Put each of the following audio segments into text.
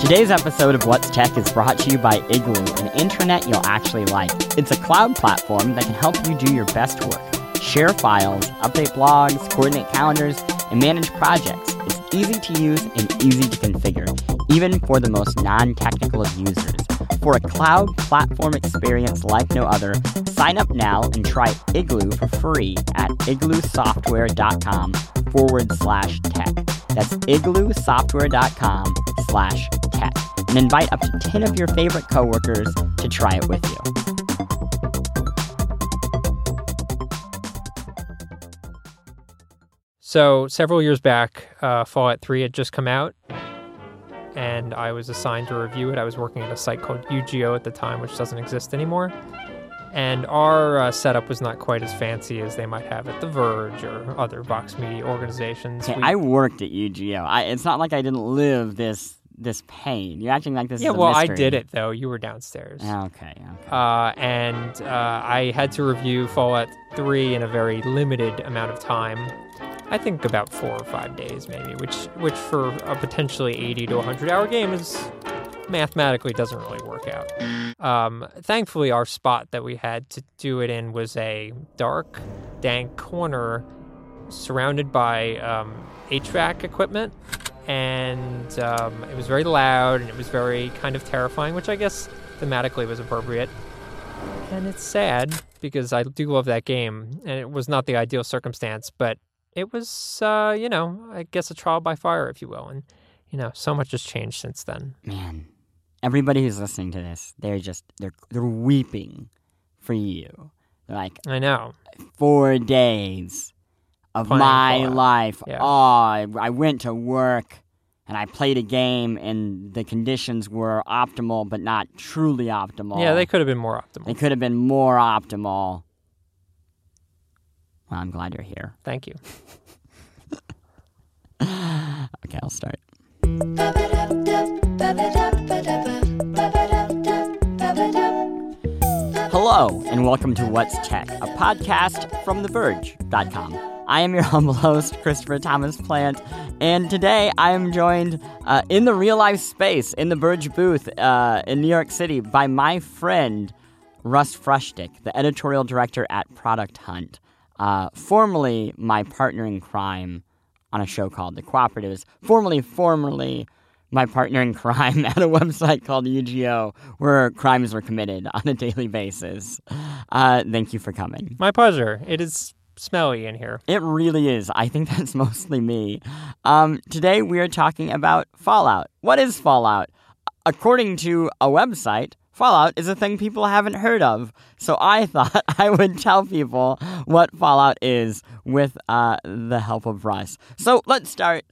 Today's episode of What's Tech is brought to you by Igloo, an intranet you'll actually like. It's a cloud platform that can help you do your best work. Share files, update blogs, coordinate calendars, and manage projects. It's easy to use and easy to configure, even for the most non technical of users. For a cloud platform experience like no other, sign up now and try Igloo for free at igloosoftware.com forward slash tech. That's igloosoftware.com slash tech. And invite up to 10 of your favorite coworkers to try it with you. So several years back, uh, Fallout 3 had just come out, and I was assigned to review it. I was working at a site called UGO at the time, which doesn't exist anymore. And our uh, setup was not quite as fancy as they might have at The Verge or other Vox Media organizations. Okay, We- I worked at UGO. I, it's not like I didn't live this this pain. You're acting like this yeah, is a well, I did it though. You were downstairs. Okay, okay. uh, and uh, I had to review Fallout 3 in a very limited amount of time. I think about four or five days, maybe, which which for a potentially 80 to 100 hour game is mathematically doesn't really work out. Um, thankfully, our spot that we had to do it in was a dark, dank corner surrounded by um, HVAC equipment. And um, it was very loud and it was very kind of terrifying, which I guess thematically was appropriate. And it's sad because I do love that game, and it was not the ideal circumstance, but it was, uh, you know, I guess a trial by fire, if you will. And, you know, so much has changed since then. Man, everybody who's listening to this, they're just they're they're weeping for you. Like I know. four days of Playing my Fallout. life. Yeah. Oh, I, I went to work and I played a game, and the conditions were optimal, but not truly optimal. Yeah, they could have been more optimal. they could have been more optimal. Well, I'm glad you're here. Thank you. Okay, I'll start. Hello, and welcome to What's Tech, a podcast from TheVerge.com. I am your humble host, Christopher Thomas Plante, and today I am joined uh, in the real life space in the Verge booth uh, in New York City by my friend, Russ Frushtick, the editorial director at Product Hunt, uh, formerly my partner in crime on a show called The Cooperatives, formerly, formerly my partner in crime at a website called UGO, where crimes were committed on a daily basis. Uh, thank you for coming. My pleasure. It is smelly in here. It really is. I think that's mostly me. Um, today we are talking about Fallout. What is Fallout? According to a website, Fallout is a thing people haven't heard of. So I thought I would tell people what Fallout is with uh, the help of Russ. So let's start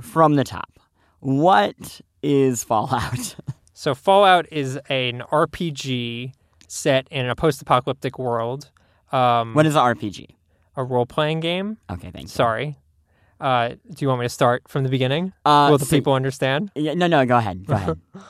from the top. What is Fallout? So Fallout is an RPG set in a post-apocalyptic world. Um, what is an RPG? A role-playing game. Okay, thank you. Sorry. Uh, do you want me to start from the beginning? Uh, Will the so- people understand? Yeah, no, no, go ahead. Go ahead.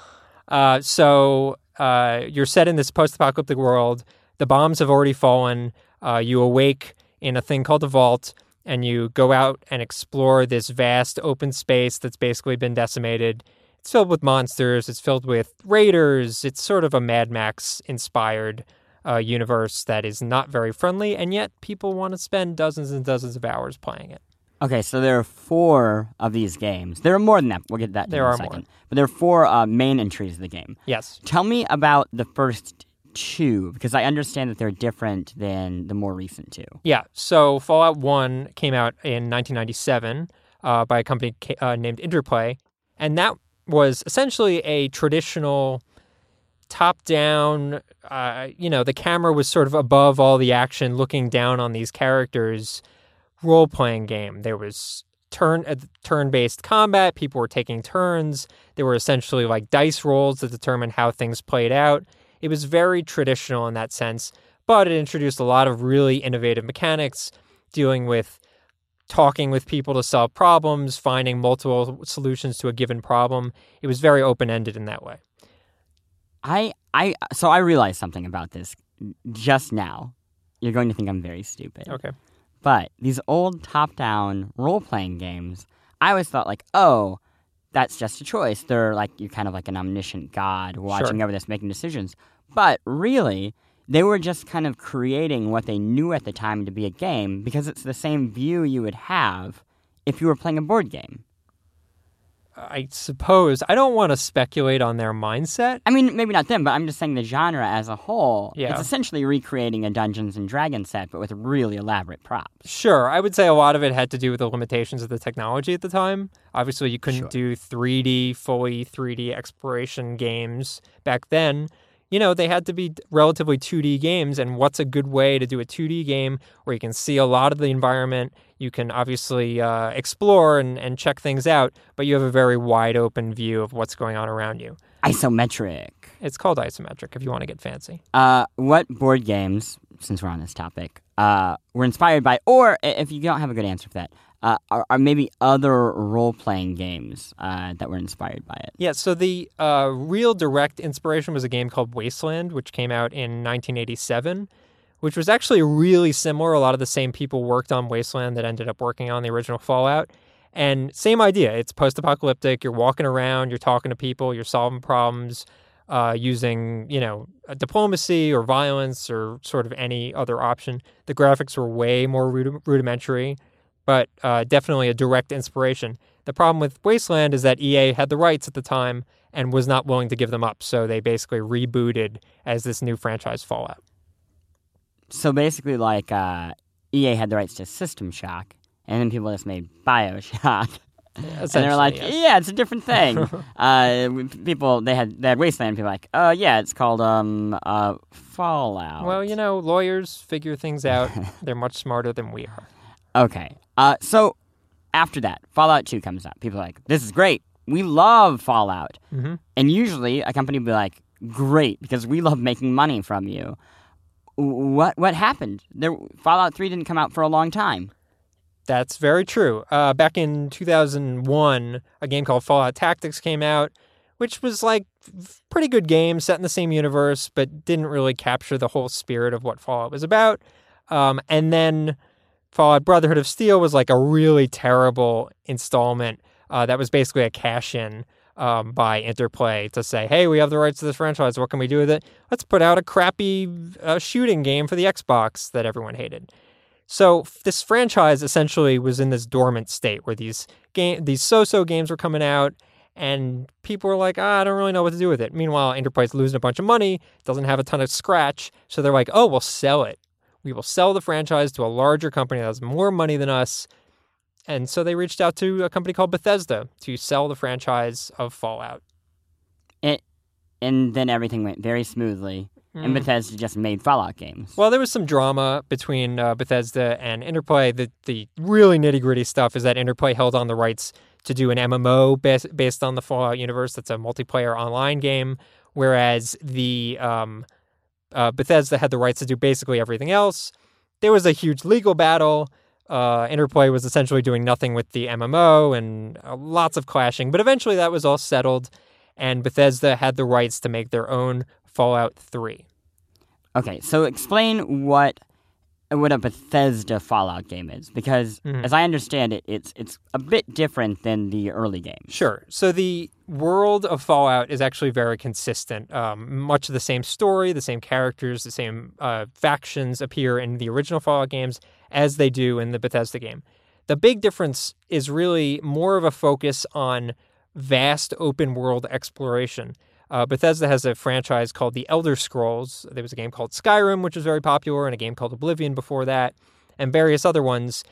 Uh, so uh, you're set in this post-apocalyptic world. The bombs have already fallen. Uh, you awake in a thing called the vault, and you go out and explore this vast open space that's basically been decimated. It's filled with monsters. It's filled with raiders. It's sort of a Mad Max-inspired uh, universe that is not very friendly, and yet people want to spend dozens and dozens of hours playing it. Okay, so there are four of these games. There are more than that. We'll get to that in There a are second. more. But there are four uh, main entries of the game. Yes. Tell me about the first two, because I understand that they're different than the more recent two. Yeah. So Fallout 1 came out in 1997 uh, by a company ca- uh, named Interplay. And that was essentially a traditional top down, uh, you know, the camera was sort of above all the action, looking down on these characters role playing game. There was turn uh, turn based combat. People were taking turns. There were essentially like dice rolls that determined how things played out. It was very traditional in that sense, but it introduced a lot of really innovative mechanics dealing with talking with people to solve problems, finding multiple solutions to a given problem. It was very open ended in that way. I, I, so I realized something about this just now. You're going to think I'm very stupid. Okay. But these old top down role playing games, I always thought, like, oh, that's just a choice. They're like you're kind of like an omniscient god watching over this, making decisions. But really, they were just kind of creating what they knew at the time to be a game because it's the same view you would have if you were playing a board game. I suppose I don't want to speculate on their mindset. I mean, maybe not them, but I'm just saying the genre as a whole. Yeah. It's essentially recreating a Dungeons and Dragons set, but with really elaborate props. Sure, I would say a lot of it had to do with the limitations of the technology at the time. Obviously, you couldn't Sure. do 3D, fully 3D exploration games back then. You know, they had to be relatively 2D games. And what's a good way to do a 2D game where you can see a lot of the environment? You can obviously uh, explore and, and check things out, but you have a very wide open view of what's going on around you. Isometric. It's called isometric if you want to get fancy. Uh, what board games, since we're on this topic, uh, were inspired by, or if you don't have a good answer for that, uh, are, maybe other role playing games uh, that were inspired by it? Yeah, so the uh, real direct inspiration was a game called Wasteland, which came out in 1987, which was actually really similar. A lot of the same people worked on Wasteland that ended up working on the original Fallout. And same idea. It's post apocalyptic. You're walking around, you're talking to people, you're solving problems uh, using, you know, uh, diplomacy or violence or sort of any other option. The graphics were way more rudi- rudimentary, but uh, definitely a direct inspiration. The problem with Wasteland is that EA had the rights at the time and was not willing to give them up. So they basically rebooted as this new franchise Fallout. So basically, like uh, EA had the rights to System Shock, and then people just made Bioshock. And they're like, yes. yeah, it's a different thing. uh, people they had they had Wasteland. People were like, oh yeah, it's called um uh Fallout. Well, you know, lawyers figure things out. They're much smarter than we are. Okay. Uh, so after that, Fallout 2 comes out. People are like, this is great. We love Fallout. Mhm. And usually a company will be like, great, because we love making money from you. What what happened? There, Fallout 3 didn't come out for a long time. That's very true. Uh, back in 2001, a game called Fallout Tactics came out, which was like pretty good game set in the same universe, but didn't really capture the whole spirit of what Fallout was about. Um, and then Fallout Brotherhood of Steel was like a really terrible installment uh, that was basically a cash in um, by Interplay to say, hey, we have the rights to this franchise. What can we do with it? Let's put out a crappy uh, shooting game for the Xbox that everyone hated. So this franchise essentially was in this dormant state where these game these so-so games were coming out and people were like, ah, I don't really know what to do with it. Meanwhile, Interplay losing a bunch of money, doesn't have a ton of scratch, so they're like, oh, we'll sell it. We will sell the franchise to a larger company that has more money than us. And so they reached out to a company called Bethesda to sell the franchise of Fallout. It, And then everything went very smoothly. And Mm. Bethesda just made Fallout games. Well, there was some drama between uh, Bethesda and Interplay. The the really nitty gritty stuff is that Interplay held on the rights to do an MMO based based on the Fallout universe. That's a multiplayer online game, whereas the um, uh, Bethesda had the rights to do basically everything else. There was a huge legal battle. Uh, Interplay was essentially doing nothing with the MMO and uh, lots of clashing, but eventually that was all settled, and Bethesda had the rights to make their own Fallout 3. Okay, so explain what what a Bethesda Fallout game is, because Mhm. as I understand it, it's it's a bit different than the early games. Sure. So the world of Fallout is actually very consistent. Um, much of the same story, the same characters, the same uh, factions appear in the original Fallout games as they do in the Bethesda game. The big difference is really more of a focus on vast open world exploration. Uh, Bethesda has a franchise called The Elder Scrolls. There was a game called Skyrim, which was very popular, and a game called Oblivion before that, and various other ones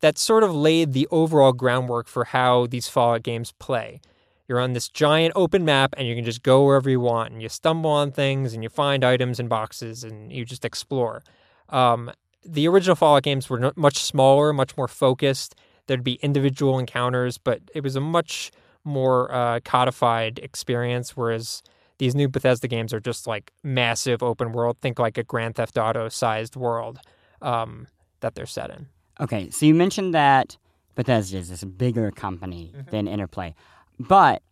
that sort of laid the overall groundwork for how these Fallout games play. You're on this giant open map and you can just go wherever you want and you stumble on things and you find items in boxes and you just explore. Um, the original Fallout games were much smaller, much more focused. There'd be individual encounters, but it was a much more uh, codified experience, whereas these new Bethesda games are just like massive open world. Think like a Grand Theft Auto sized world um, that they're set in. Okay, so you mentioned that Bethesda is this bigger company Mm-hmm. than Interplay, but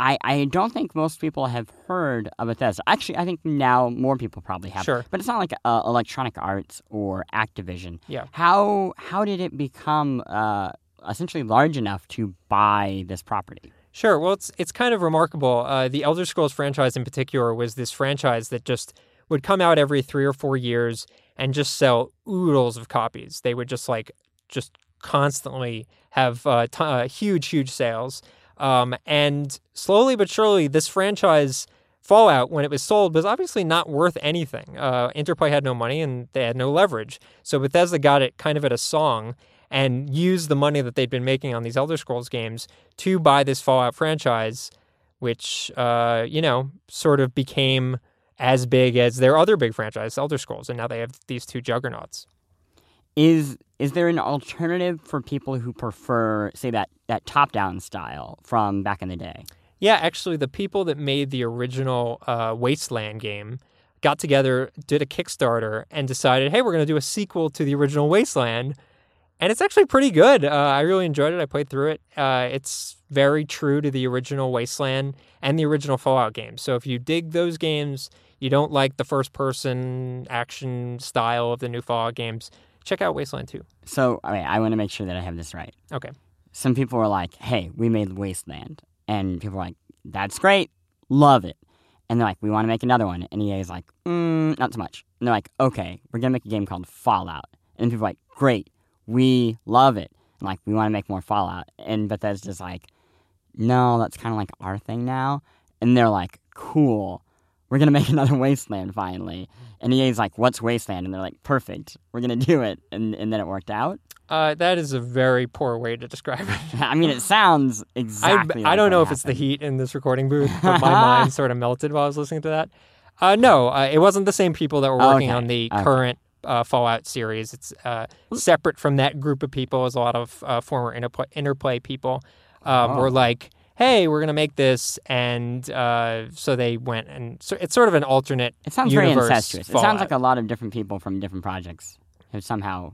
I, I don't think most people have heard of Bethesda. Actually, I think now more people probably have. Sure. But it's not like uh, Electronic Arts or Activision. Yeah. How how did it become uh, essentially large enough to buy this property? Sure. Well, it's it's kind of remarkable. Uh, the Elder Scrolls franchise in particular was this franchise that just would come out every three or four years and just sell oodles of copies. They would just like just constantly have uh, t- uh, huge, huge sales. Um, and slowly but surely, this franchise Fallout, when it was sold, was obviously not worth anything. Uh, Interplay had no money and they had no leverage. So Bethesda got it kind of at a song and use the money that they'd been making on these Elder Scrolls games to buy this Fallout franchise, which, uh, you know, sort of became as big as their other big franchise, Elder Scrolls, and now they have these two juggernauts. Is is there an alternative for people who prefer, say, that, that top down style from back in the day? Yeah, actually, the people that made the original uh, Wasteland game got together, did a Kickstarter, and decided, hey, we're going to do a sequel to the original Wasteland. And it's actually pretty good. Uh, I really enjoyed it. I played through it. Uh, it's very true to the original Wasteland and the original Fallout games. So if you dig those games, you don't like the first person action style of the new Fallout games, check out Wasteland 2. So, all right, I want to make sure that I have this right. Okay. Some people were like, hey, we made Wasteland. And people were like, that's great. Love it. And they're like, we want to make another one. And EA is like, mm, not so much. And they're like, okay, we're going to make a game called Fallout. And people are like, great. We love it. And like, we want to make more Fallout. And Bethesda's like, no, that's kind of like our thing now. And they're like, cool. We're going to make another Wasteland finally. And EA's like, what's Wasteland? And they're like, perfect. We're going to do it. And, and then it worked out. Uh, that is a very poor way to describe it. I mean, it sounds exactly. I, I don't know if it's the heat in this recording booth, but my mind sort of melted while I was listening to that. Uh, no, uh, it wasn't the same people that were working Okay, on the okay. current uh, Fallout series. It's uh, separate from that group of people. As a lot of uh, former interplay, interplay people um, Oh. were like, "Hey, we're gonna make this," and uh, so they went and so it's sort of an alternate. It sounds very incestuous. It sounds like a lot of different people from different projects have somehow.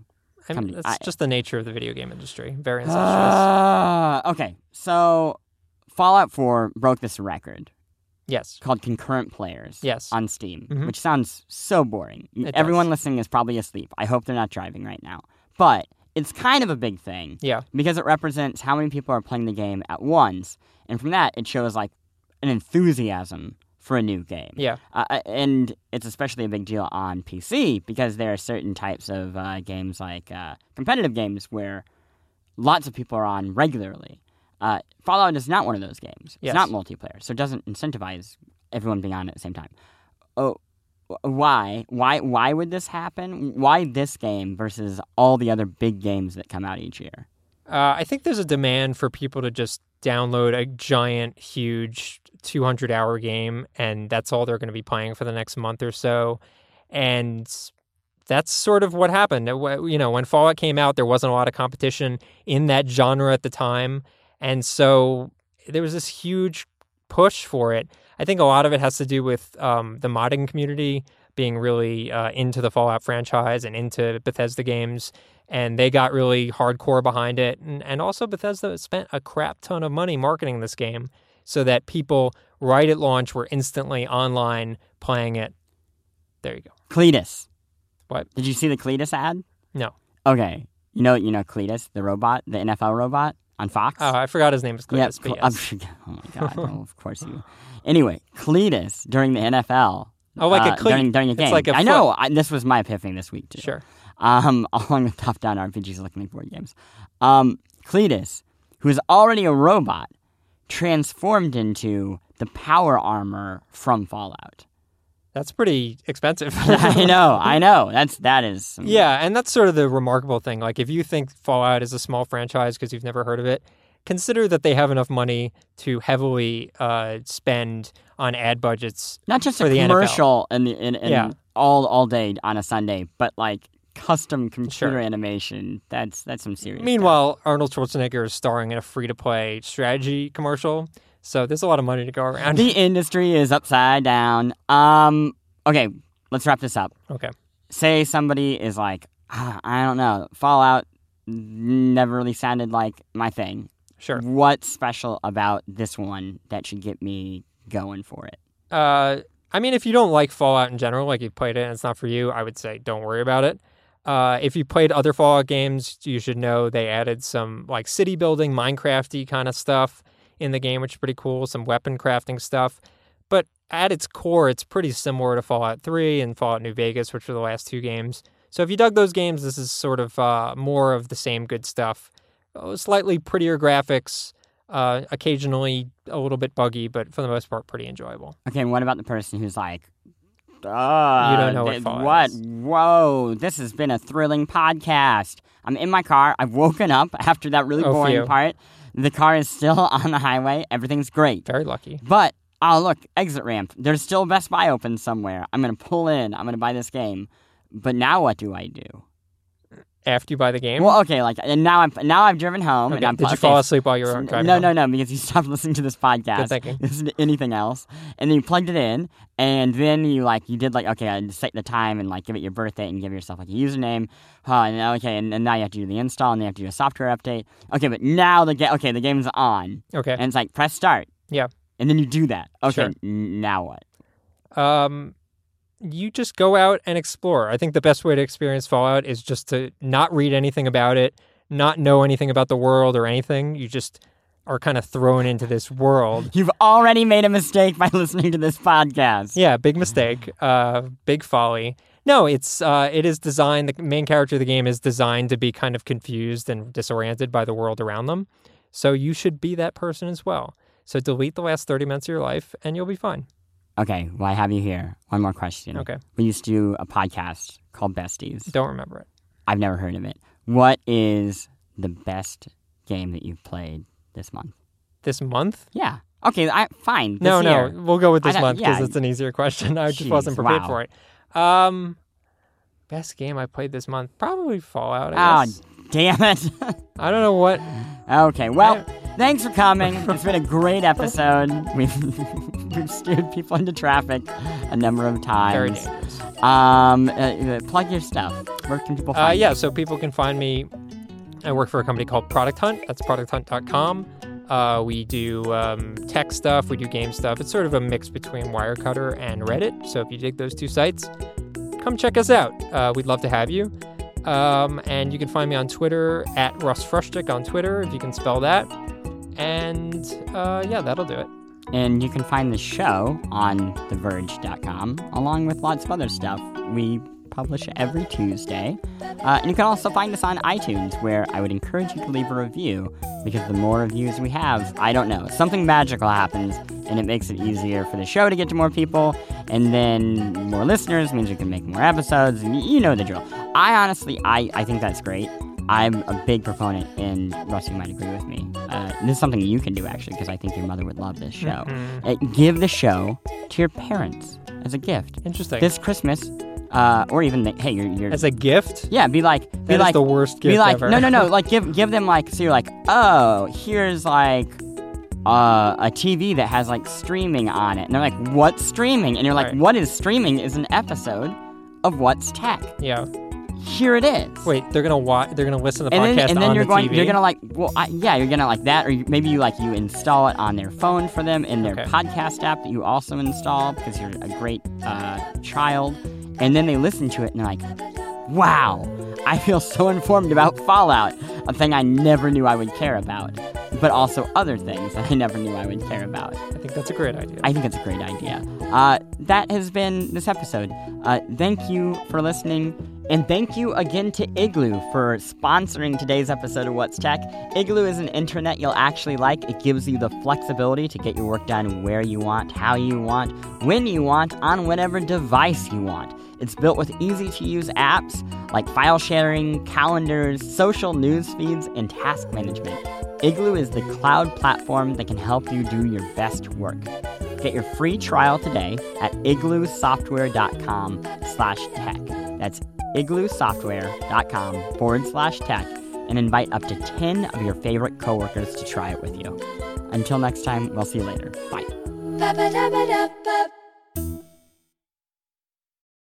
I mean, it's I- just the nature of the video game industry. Very incestuous. Uh, okay, so Fallout 4 broke this record yes. called concurrent players Yes. on Steam, Mhm. which sounds so boring. It Everyone does. listening is probably asleep. I hope they're not driving right now. But it's kind of a big thing Yeah. because it represents how many people are playing the game at once. And from that, it shows like an enthusiasm for a new game. Yeah. Uh, uh, and it's especially a big deal on PC because there are certain types of uh, games like uh, competitive games where lots of people are on regularly. Uh, Fallout is not one of those games. Yes. It's not multiplayer, so it doesn't incentivize everyone being on at the same time. Oh, why? Why? Why would this happen? Why this game versus all the other big games that come out each year? Uh, I think there's a demand for people to just download a giant, huge 200 hour game, and that's all they're going to be playing for the next month or so. And that's sort of what happened. You know, when Fallout came out, there wasn't a lot of competition in that genre at the time. And so there was this huge push for it. I think a lot of it has to do with um, the modding community being really uh, into the Fallout franchise and into Bethesda games. And they got really hardcore behind it. And, and also, Bethesda spent a crap ton of money marketing this game so that people right at launch were instantly online playing it. There you go. Cleatus. What? Did you see the Cleatus ad? No. Okay. You know, you know Cleatus, the robot, the NFL robot on Fox. Oh, I forgot his name Yeah, Cleatus, but Cle- yes. Oh my god! well, of course you. Anyway, Cleatus during the NFL. Oh, like a uh, cleat. during, during a It's game. like a I know. I, this was my epiphany this week too. Sure. Um, along with top down RPGs looking like board games. Um, Cleatus, who is already a robot, transformed into the power armor from Fallout. That's pretty expensive. I know. I know. That's that is. Yeah, and that's sort of the remarkable thing. Like, if you think Fallout is a small franchise because you've never heard of it, consider that they have enough money to heavily uh, spend on ad budgets. Not just for a the NFL. commercial and in, in, Yeah. all all day on a Sunday, but like custom computer Sure. animation. That's that's some serious. stuff. Meanwhile, Arnold Schwarzenegger is starring in a free to play strategy commercial. So there's a lot of money to go around. the industry is upside down. Um. Okay, let's wrap this up. okay. Say somebody is like, ah, I don't know, Fallout never really sounded like my thing. Sure. What's special about this one that should get me going for it? Uh, I mean, if you don't like Fallout in general, like you've played it and it's not for you, I would say don't worry about it. Uh, if you played other Fallout games, you should know they added some like city building, Minecrafty kind of stuff in the game, which is pretty cool. Some weapon crafting stuff, but at its core, it's pretty similar to Fallout 3 and Fallout New Vegas, which were the last two games. So if you dug those games, this is sort of uh, more of the same good stuff. Oh, slightly prettier graphics, uh, occasionally a little bit buggy, but for the most part, pretty enjoyable. Okay, and what about the person who's like, uh, You don't know what th- Fallout what? is. Whoa, this has been a thrilling podcast. I'm in my car. I've woken up after that really Oh, boring phew. part. The car is still on the highway. Everything's great. Very lucky. But oh look, exit ramp. There's still a Best Buy open somewhere. I'm gonna pull in. I'm gonna buy this game. But now what do I do? After you buy the game, Well, okay, like and now I'm now I've driven home and Okay, I'm did you fall asleep while you were driving? No, home? no, no, because you stopped listening to this podcast. Good thinking. Listen to anything else, and then you plugged it in, and then you like you did like okay, I set the time and like give it your birthday and give yourself like a username. Oh, and okay, and, and now you have to do the install and then you have to do a software update. Okay, but now the game, okay, the game's on, Okay. and it's like press start. Yeah. And then you do that. Okay, Sure. now what? um, you just go out and explore. I think the best way to experience Fallout is just to not read anything about it, not know anything about the world or anything. You just are kind of thrown into this world. You've already made a mistake by listening to this podcast. Yeah, big mistake. Uh, big folly. No, it's uh, it is designed. The main character of the game is designed to be kind of confused and disoriented by the world around them. So you should be that person as well. So delete the last thirty minutes of your life, and you'll be fine. Okay, well I have you here. One more question. Okay. We used to do a podcast called Besties. Don't remember it. I've never heard of it. What is the best game that you've played this month? This month? Yeah. Okay, I fine. No, this no, year. we'll go with this month because yeah. it's an easier question. I just Jeez, wasn't prepared wow. for it. Um, best game I played this month, probably Fallout. I Ah, guess. damn it. I don't know what. okay, well, thanks for coming. It's been a great episode. We've we've steered people into traffic a number of Very times. dangerous. Um, uh, uh, plug your stuff. Where can people Uh, find yeah, you? so people can find me. I work for a company called Product Hunt. That's producthunt.com. Uh, we do um, tech stuff, we do game stuff. It's sort of a mix between Wirecutter and Reddit. So if you dig those two sites, come check us out. Uh, we'd love to have you. Um, and you can find me on Twitter at Russ Frushtick on Twitter, if you can spell that. And uh, yeah, that'll do it. And you can find the show on TheVerge.com, along with lots of other stuff. We publish every Tuesday. Uh, and you can also find us on iTunes, where I would encourage you to leave a review, because the more reviews we have, I don't know, something magical happens, and it makes it easier for the show to get to more people, and then more listeners means we can make more episodes, and you know the drill. I honestly, I, I think that's great. I'm a big proponent, and Russ, you might agree with me. This is something you can do actually, because I think your mother would love this show. Mhm. Uh, give the show to your parents as a gift Interesting. this Christmas, uh, or even the, hey, you're, you're As a gift, yeah, be like, be that like, the worst gift be like, ever. no, no, no, like give give them like, so you're like, oh, here's like. Uh, a TV that has like streaming on it, and they're like, "What's streaming?" And you're like, Right. "What is streaming?" Is an episode of What's Tech. yeah. Here it is. Wait, they're gonna watch. They're gonna listen to the and podcast then and then on you're the going, TV. you're gonna like, well, I, yeah, you're gonna like that, or you, maybe you like you install it on their phone for them in their Okay. podcast app that you also install because you're a great uh, child, and then they listen to it and they're like, wow, I feel so informed about Fallout, a thing I never knew I would care about, but also other things that I never knew I would care about. I think that's a great idea. I think it's a great idea. Uh, that has been this episode. Uh, thank you for listening. And thank you again to Igloo for sponsoring today's episode of What's Tech. Igloo is an intranet you'll actually like. It gives you the flexibility to get your work done where you want, how you want, when you want, on whatever device you want. It's built with easy to use apps like file sharing, calendars, social news feeds, and task management. Igloo is the cloud platform that can help you do your best work. Get your free trial today at igloosoftware.com slash tech. That's igloosoftware.com forward slash tech and invite up to 10 of your favorite coworkers to try it with you. Until next time, we'll see you later. Bye.